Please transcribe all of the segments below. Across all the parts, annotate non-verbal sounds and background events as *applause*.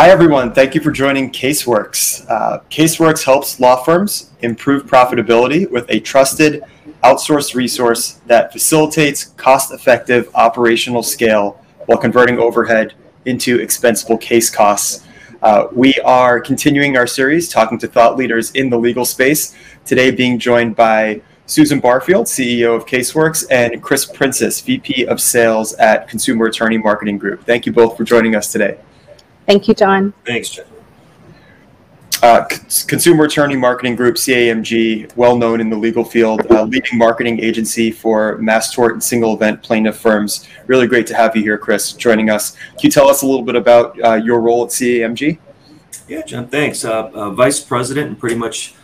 Hi, everyone. Thank you for joining Caseworks. Uh, Caseworks helps law firms improve profitability with a trusted outsourced resource that facilitates cost effective operational scale while converting overhead into expensible case costs. Uh, we are continuing our series talking to thought leaders in the legal space, today being joined by Susan Barfield, CEO of Caseworks, and Chris Princess, VP of Sales at Consumer Attorney Marketing Group. Thank you both for joining us today. Thank you, John. Thanks, John. Uh, Consumer Attorney Marketing Group, CAMG, well known in the legal field, uh, leading marketing agency for mass tort and single event plaintiff firms. Really great to have you here, Chris, joining us. Can you tell us a little bit about uh, your role at CAMG? Yeah, John, thanks. Uh, uh, Vice President and pretty much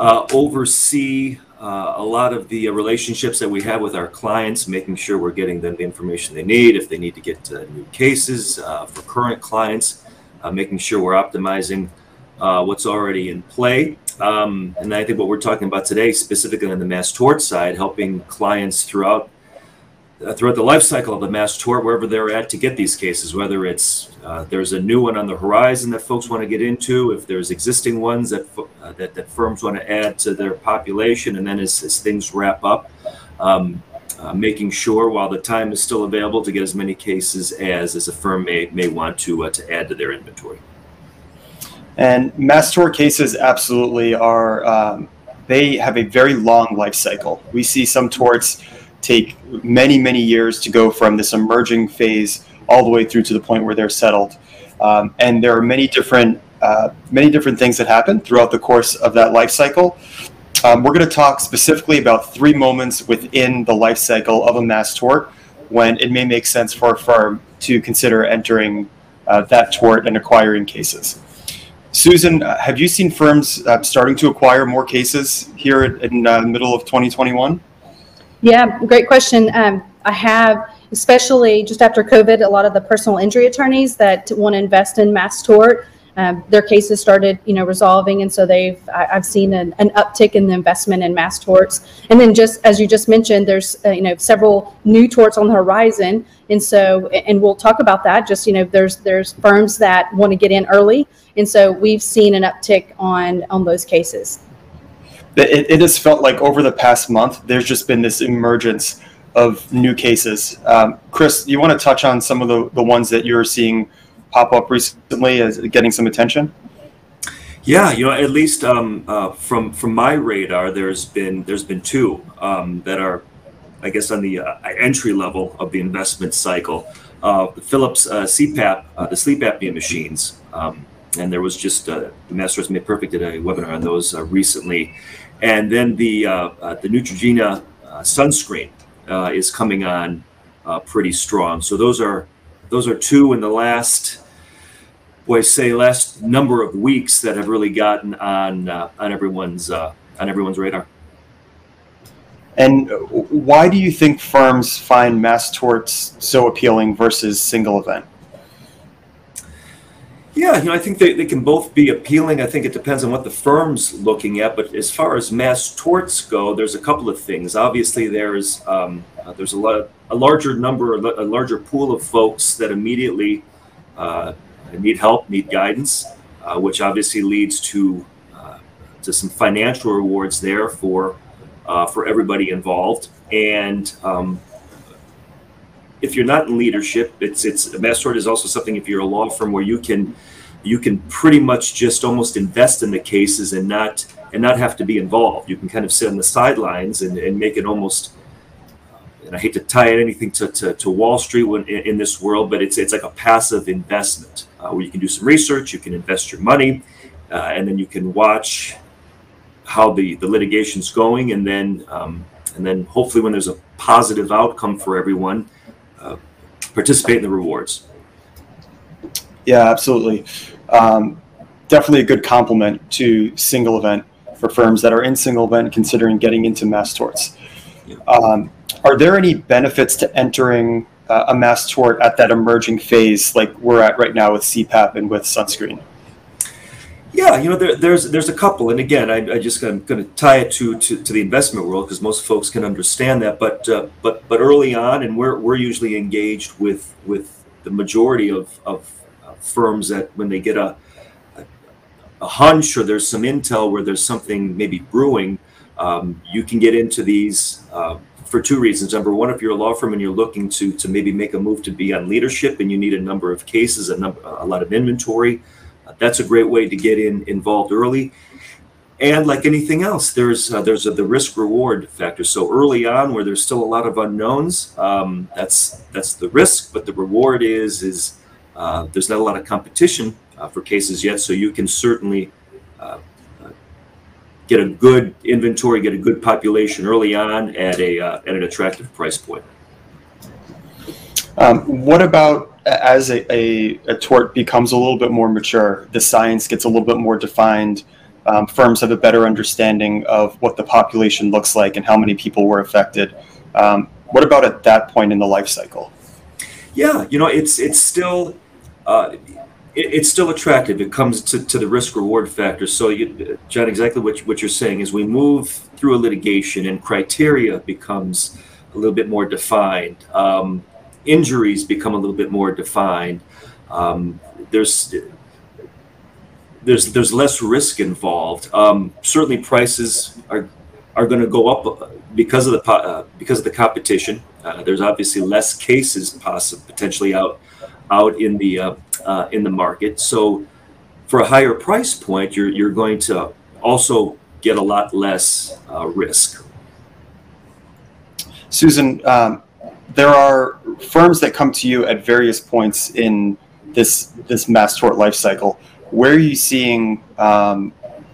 uh, oversee a lot of the relationships that we have with our clients, making sure we're getting them the information they need, if they need to get new cases for current clients, making sure we're optimizing uh, what's already in play. Um, and I think what we're talking about today, specifically on the mass tort side, helping clients throughout uh, throughout the life cycle of the mass tort, wherever they're at, to get these cases. Whether it's uh, there's a new one on the horizon that folks want to get into, if there's existing ones that uh, that, that, firms want to add to their population, and then as, as things wrap up. Um, uh, making sure while the time is still available to get as many cases as as a firm may may want to uh, to add to their inventory. And mass tort cases absolutely are, um, they have a very long life cycle. We see some torts take many, many years to go from this emerging phase all the way through to the point where they're settled. Um, and there are many different, uh, many different things that happen throughout the course of that life cycle. Um, we're going to talk specifically about three moments within the life cycle of a mass tort when it may make sense for a firm to consider entering uh, that tort and acquiring cases. Susan, uh, have you seen firms uh, starting to acquire more cases here in uh, the middle of 2021? Yeah, great question. Um, I have, especially just after COVID, a lot of the personal injury attorneys that want to invest in mass tort um, their cases started, you know, resolving, and so they've I, have seen an, an, uptick in the investment in mass torts. And then just as you just mentioned, there's uh, you know several new torts on the horizon, and so and we'll talk about that. Just you know, there's there's firms that want to get in early, and so we've seen an uptick on on those cases. It, it has felt like over the past month, there's just been this emergence of new cases. Um, Chris, you want to touch on some of the, the ones that you're seeing pop up recently as getting some attention? Yeah, you know, at least um, uh, from from my radar, there's been there's been two um, that are, I guess, on the uh, entry level of the investment cycle. Uh, Philips uh, CPAP, uh, the sleep apnea machines, um, and there was just uh, the Mass Torts Made Perfect did a webinar on those recently, and then the the Neutrogena sunscreen is coming on pretty strong. So those are those are two in the last boy say last number of weeks that have really gotten on uh, on everyone's uh, on everyone's radar. And why do you think firms find mass torts so appealing versus single event? Yeah, you know, I think they, they can both be appealing. I think it depends on what the firm's looking at. But as far as mass torts go, there's a couple of things. Obviously, there's um, uh, there's a lot a larger number, a larger pool of folks that immediately uh, need help, need guidance, uh, which obviously leads to uh, to some financial rewards there for uh, for everybody involved. And um, if you're not in leadership, it's it's a mass tort is also something if you're a law firm where you can you can pretty much just almost invest in the cases and not and not have to be involved. You can kind of sit on the sidelines and, and make it almost and I hate to tie anything to, to, to Wall Street when, in, in, this world, but it's it's like a passive investment uh, where you can do some research, you can invest your money, uh, and then you can watch how the, the litigation's going, and then um, and then hopefully when there's a positive outcome for everyone, participate in the rewards. Yeah, absolutely. Um, definitely a good complement to single event for firms that are in single event considering getting into mass torts. Yeah. Um, are there any benefits to entering uh, a mass tort at that emerging phase like we're at right now with CPAP and with sunscreen? Yeah, you know, there, there's there's a couple, and again, I, I just I'm going to tie it to, to, to the investment world because most folks can understand that. But uh, but but early on, and we're we're usually engaged with with the majority of, of firms that when they get a, a, a hunch or there's some intel where there's something maybe brewing, um, you can get into these uh, for two reasons. Number one, if you're a law firm and you're looking to to maybe make a move to be on leadership and you need a number of cases, a number, a lot of inventory, uh, that's a great way to get in involved early. And like anything else, there's uh, there's a, the risk reward factor. So early on, where there's still a lot of unknowns, um, that's that's the risk, but the reward is is uh, there's not a lot of competition uh, for cases yet, so you can certainly uh, uh, get a good inventory, get a good population early on at a uh, at an attractive price point. Um, what about as a, a, a, tort becomes a little bit more mature, the science gets a little bit more defined, um, firms have a better understanding of what the population looks like and how many people were affected. Um, what about at that point in the life cycle? Yeah, you know, it's it's still uh, it, it's still attractive. It comes to, to the risk reward factor. So, you, John, exactly what what you're saying is we move through a litigation and criteria becomes a little bit more defined. Um, injuries become a little bit more defined. Um, there's there's there's less risk involved. Um, certainly, prices are are going to go up because of the uh, because of the competition. Uh, there's obviously less cases possible potentially out out in the uh, uh, in the market. So, for a higher price point, you're you're going to also get a lot less uh, risk. Susan, um, there are firms that come to you at various points in this this mass tort life cycle where are you seeing um,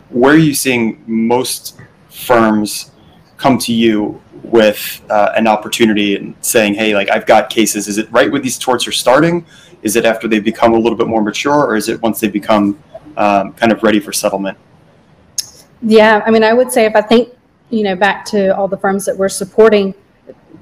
where are you seeing most firms come to you with uh, an opportunity and saying, "Hey, like I've got cases." Is it right when these torts are starting? Is it after they become a little bit more mature, or is it once they become um, kind of ready for settlement? Yeah, I mean, I would say if I think you know back to all the firms that we're supporting,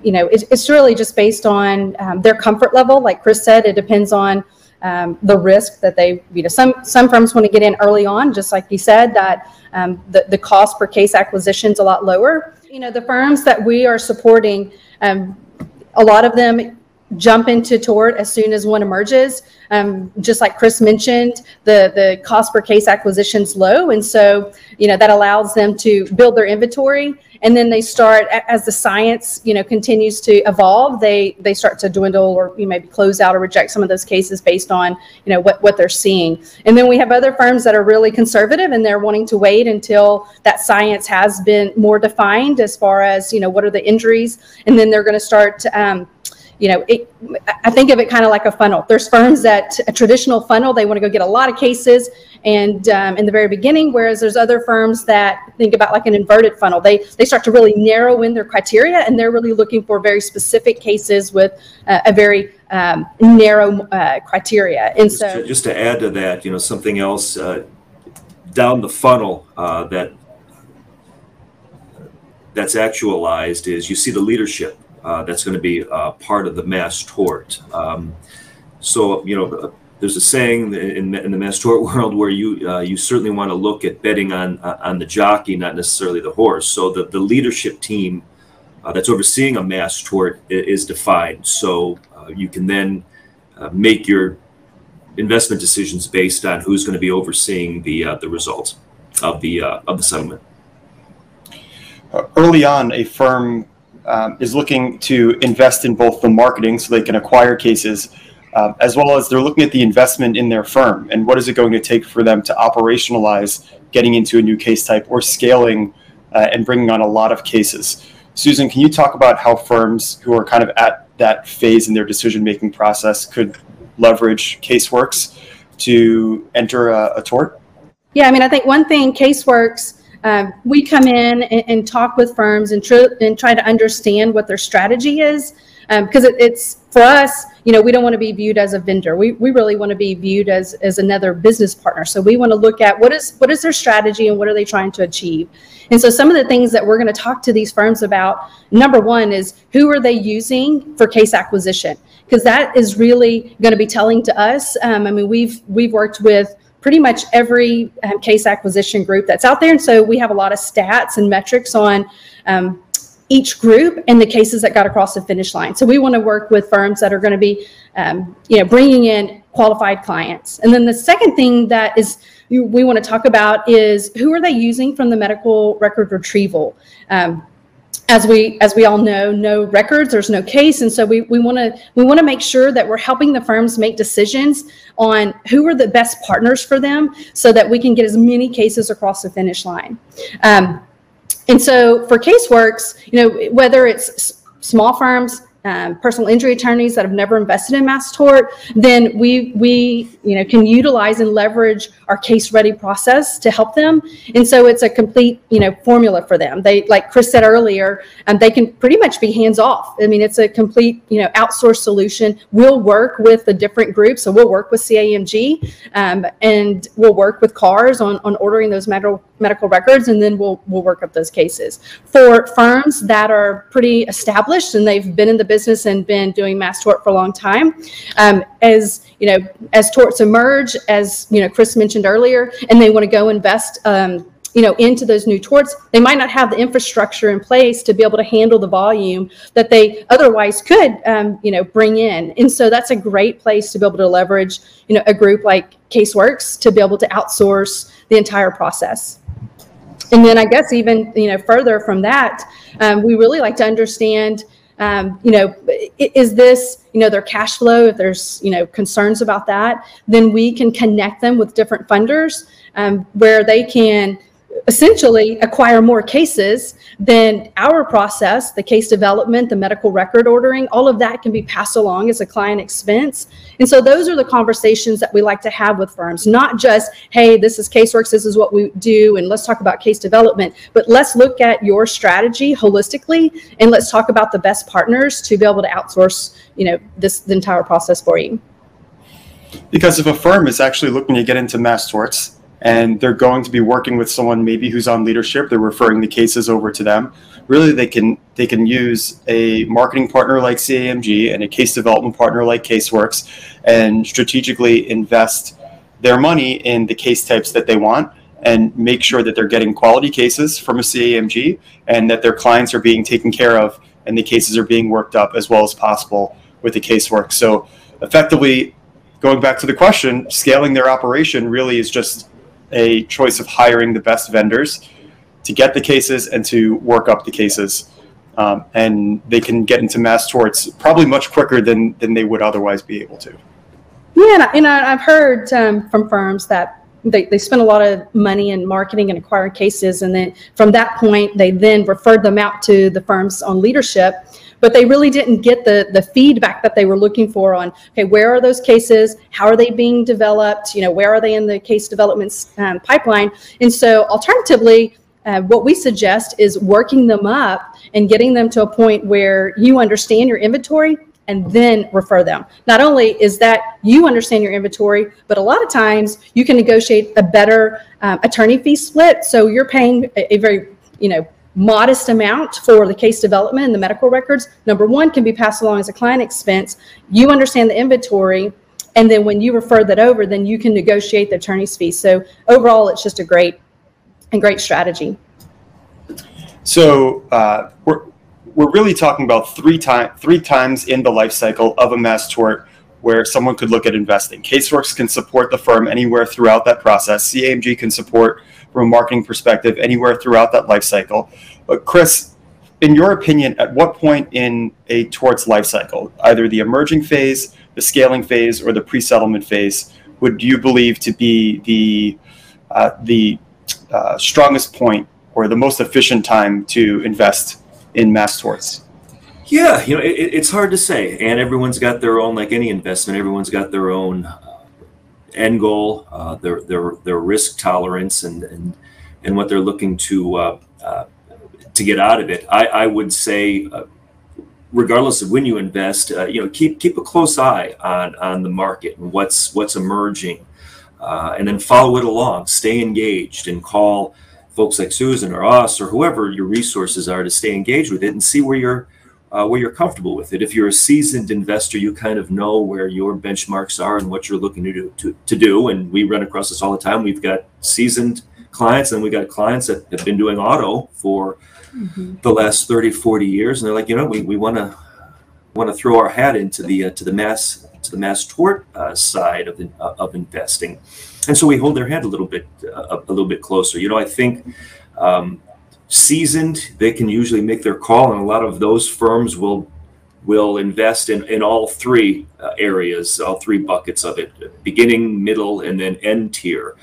you know, it, it's really just based on um, their comfort level. Like Chris said, it depends on um, the risk that they, you know, some some firms want to get in early on, just like you said, that um, the the cost per case acquisition is a lot lower. You know, the firms that we are supporting, um, a lot of them jump into tort as soon as one emerges. Um, just like Chris mentioned, the the cost per case acquisition is low, and so you know that allows them to build their inventory and then they start as the science you know continues to evolve they they start to dwindle or you maybe close out or reject some of those cases based on you know what what they're seeing and then we have other firms that are really conservative and they're wanting to wait until that science has been more defined as far as you know what are the injuries and then they're going to start um, you know, it, I think of it kind of like a funnel. There's firms that a traditional funnel, they want to go get a lot of cases and um, in the very beginning, whereas there's other firms that think about like an inverted funnel. They they start to really narrow in their criteria and they're really looking for very specific cases with uh, a very um, narrow uh, criteria. And just so, to, just to add to that, you know, something else uh, down the funnel uh, that that's actualized is you see the leadership that's going to be uh, part of the mass tort. Um, so, you know, there's a saying in, in the mass tort *laughs* world where you uh, you certainly want to look at betting on uh, on the jockey, not necessarily the horse. So the, the leadership team uh, that's overseeing a mass tort is defined. So uh, you can then make your investment decisions based on who's going to be overseeing the the results of the of the settlement. Early on, a firm um, is looking to invest in both the marketing so they can acquire cases, uh, as well as they're looking at the investment in their firm and what is it going to take for them to operationalize getting into a new case type or scaling uh, and bringing on a lot of cases. Susan, can you talk about how firms who are kind of at that phase in their decision making process could leverage CaseWorks to enter a, a tort? Yeah, I mean, I think one thing CaseWorks um, we come in and, and, talk with firms and, tr- and try to understand what their strategy is because um, it, it's for us you know we don't want to be viewed as a vendor. We, we really want to be viewed as as another business partner. So we want to look at what is what is their strategy and what are they trying to achieve. And so some of the things that we're going to talk to these firms about number one is who are they using for case acquisition? Because that is really going to be telling to us. Um, i mean we've we've worked with pretty much every um, case acquisition group that's out there. And so we have a lot of stats and metrics on um, each group and the cases that got across the finish line. So we want to work with firms that are going to be, um, you know, bringing in qualified clients. And then the second thing that is we want to talk about is who are they using from the medical record retrieval. Um, as we as we all know no records there's no case and so we we want to we want to make sure that we're helping the firms make decisions on who are the best partners for them so that we can get as many cases across the finish line. Um, and so for caseworks you know whether it's small firms um, personal injury attorneys that have never invested in mass tort, then we we you know can utilize and leverage our case ready process to help them. And so it's a complete you know formula for them. They like Chris said earlier, um, they can pretty much be hands off. I mean, it's a complete you know outsourced solution. We'll work with the different groups. So we'll work with CAMG um, and we'll work with CARS on on ordering those medical medical records, and then we'll we'll work up those cases. For firms that are pretty established and they've been in the business and been doing mass tort for a long time, um, as you know, as torts emerge, as you know, Chris mentioned earlier, and they want to go invest. Um, you know, into those new torts, they might not have the infrastructure in place to be able to handle the volume that they otherwise could, um, you know, bring in. And so that's a great place to be able to leverage, you know, a group like CaseWorks to be able to outsource the entire process. And then I guess even you know further from that, um, we really like to understand. Um, you know, is this, you know, their cash flow? If there's, you know, concerns about that, then we can connect them with different funders um, where they can essentially acquire more cases, then our process, the case development, the medical record ordering, all of that can be passed along as a client expense. And so those are the conversations that we like to have with firms, not just, hey, this is CaseWorks, this is what we do, and let's talk about case development, but let's look at your strategy holistically and let's talk about the best partners to be able to outsource, you know, this the entire process for you. Because if a firm is actually looking to get into mass torts, and they're going to be working with someone maybe who's on leadership. They're referring the cases over to them. Really they can they can use a marketing partner like CAMG and a case development partner like caseworks and strategically invest their money in the case types that they want and make sure that they're getting quality cases from a CAMG and that their clients are being taken care of and the cases are being worked up as well as possible with the casework so effectively going back to the question scaling their operation really is just a choice of hiring the best vendors to get the cases and to work up the cases. Um, and they can get into mass torts probably much quicker than, than they would otherwise be able to. Yeah, and, I, have heard um, from firms that they, they spend a lot of money in marketing and acquiring cases, and then from that point, they then referred them out to the firms on leadership but they really didn't get the the feedback that they were looking for on okay where are those cases how are they being developed you know where are they in the case development um, pipeline and so alternatively uh, what we suggest is working them up and getting them to a point where you understand your inventory and then refer them. Not only is that you understand your inventory, but a lot of times you can negotiate a better um, attorney fee split. So you're paying a, a very, you know, modest amount for the case development and the medical records. Number one can be passed along as a client expense. You understand the inventory, and then when you refer that over, then you can negotiate the attorney's fee. So overall, it's just a great and great strategy. So uh, we're we're really talking about three time three times in the life cycle of a mass tort where someone could look at investing. Caseworks can support the firm anywhere throughout that process. CAMG can support from a marketing perspective anywhere throughout that life cycle. But Chris, in your opinion, at what point in a torts life cycle, either the emerging phase, the scaling phase, or the pre-settlement phase, would you believe to be the uh, the uh, strongest point or the most efficient time to invest in mass torts? Yeah, you know, it, it's hard to say, and everyone's got their own, like any investment, everyone's got their own end goal, uh, their their their risk tolerance, and and and what they're looking to uh, uh, to get out of it. I, I would say, uh, regardless of when you invest, uh, you know, keep keep a close eye on on the market and what's what's emerging, uh, and then follow it along. Stay engaged and call folks like Susan or us or whoever your resources are to stay engaged with it and see where you're uh, where you're comfortable with it. If you're a seasoned investor, you kind of know where your benchmarks are and what you're looking to do. To, to do. And we run across this all the time. We've got seasoned clients and we've got clients that have been doing auto for Mhm. the last 30, 40 years, and they're like, you know, we, we want to want to throw our hat into the uh, to the mass to the mass tort uh, side of the, uh, of investing, and so we hold their hand a little bit uh, a little bit closer. You know, I think. Um, seasoned they can usually make their call and a lot of those firms will will invest in, in all three uh, areas all three buckets of it beginning middle and then end tier.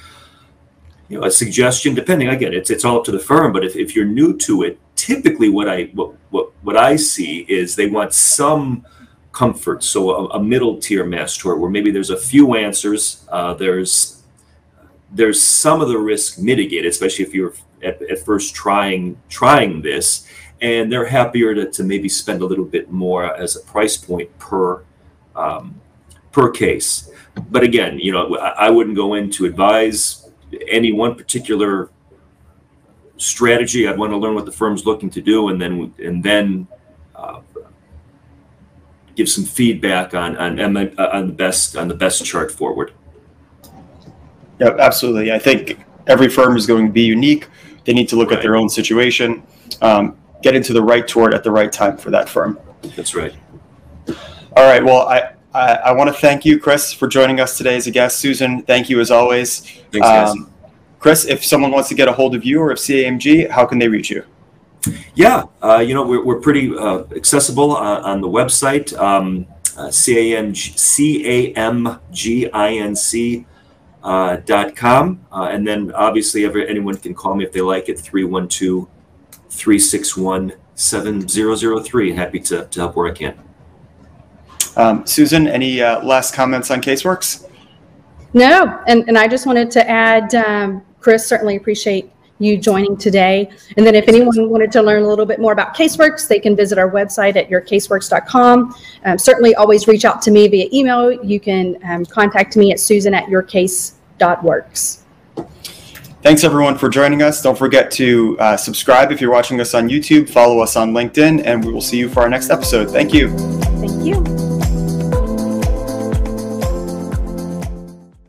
You know a suggestion depending again it's it's all up to the firm but if, if you're new to it typically what i what what, what i see is they want some comfort so a, a middle tier mass tort where maybe there's a few answers uh, there's there's some of the risk mitigated especially if you're at, at first trying trying this and they're happier to, to maybe spend a little bit more as a price point per um, per case but again you know I, wouldn't go in to advise any one particular strategy i'd want to learn what the firm's looking to do and then and then uh, give some feedback on on on the best on the best chart forward Yeah, absolutely. I think every firm is going to be unique. They need to look at their own situation, um, get into the right tort at the right time for that firm. that's right All right. Well, I, I, I want to thank you, Chris, for joining us today as a guest. Susan, thank you as always. thanks guys Um, Chris, if someone wants to get a hold of you or of CAMG, how can they reach you? Yeah, uh, you know, we're, we're pretty uh, accessible uh, on the website, um, uh, CAMG, C-A-M-G-I-N-C uh, dot com. Uh, and then obviously every, anyone can call me if they like it, 312-361-7003. Happy to, to help where I can. Um, Susan, any uh, last comments on Caseworks? No, and, and I just wanted to add, um, Chris, certainly appreciate you joining today. And then if anyone wanted to learn a little bit more about Caseworks, they can visit our website at yourcaseworks.com. Um, certainly always reach out to me via email. You can um, contact me at susan at yourcase.works. Thanks everyone for joining us. Don't forget to uh, subscribe if you're watching us on YouTube, follow us on LinkedIn, and we will see you for our next episode. Thank you. Thank you.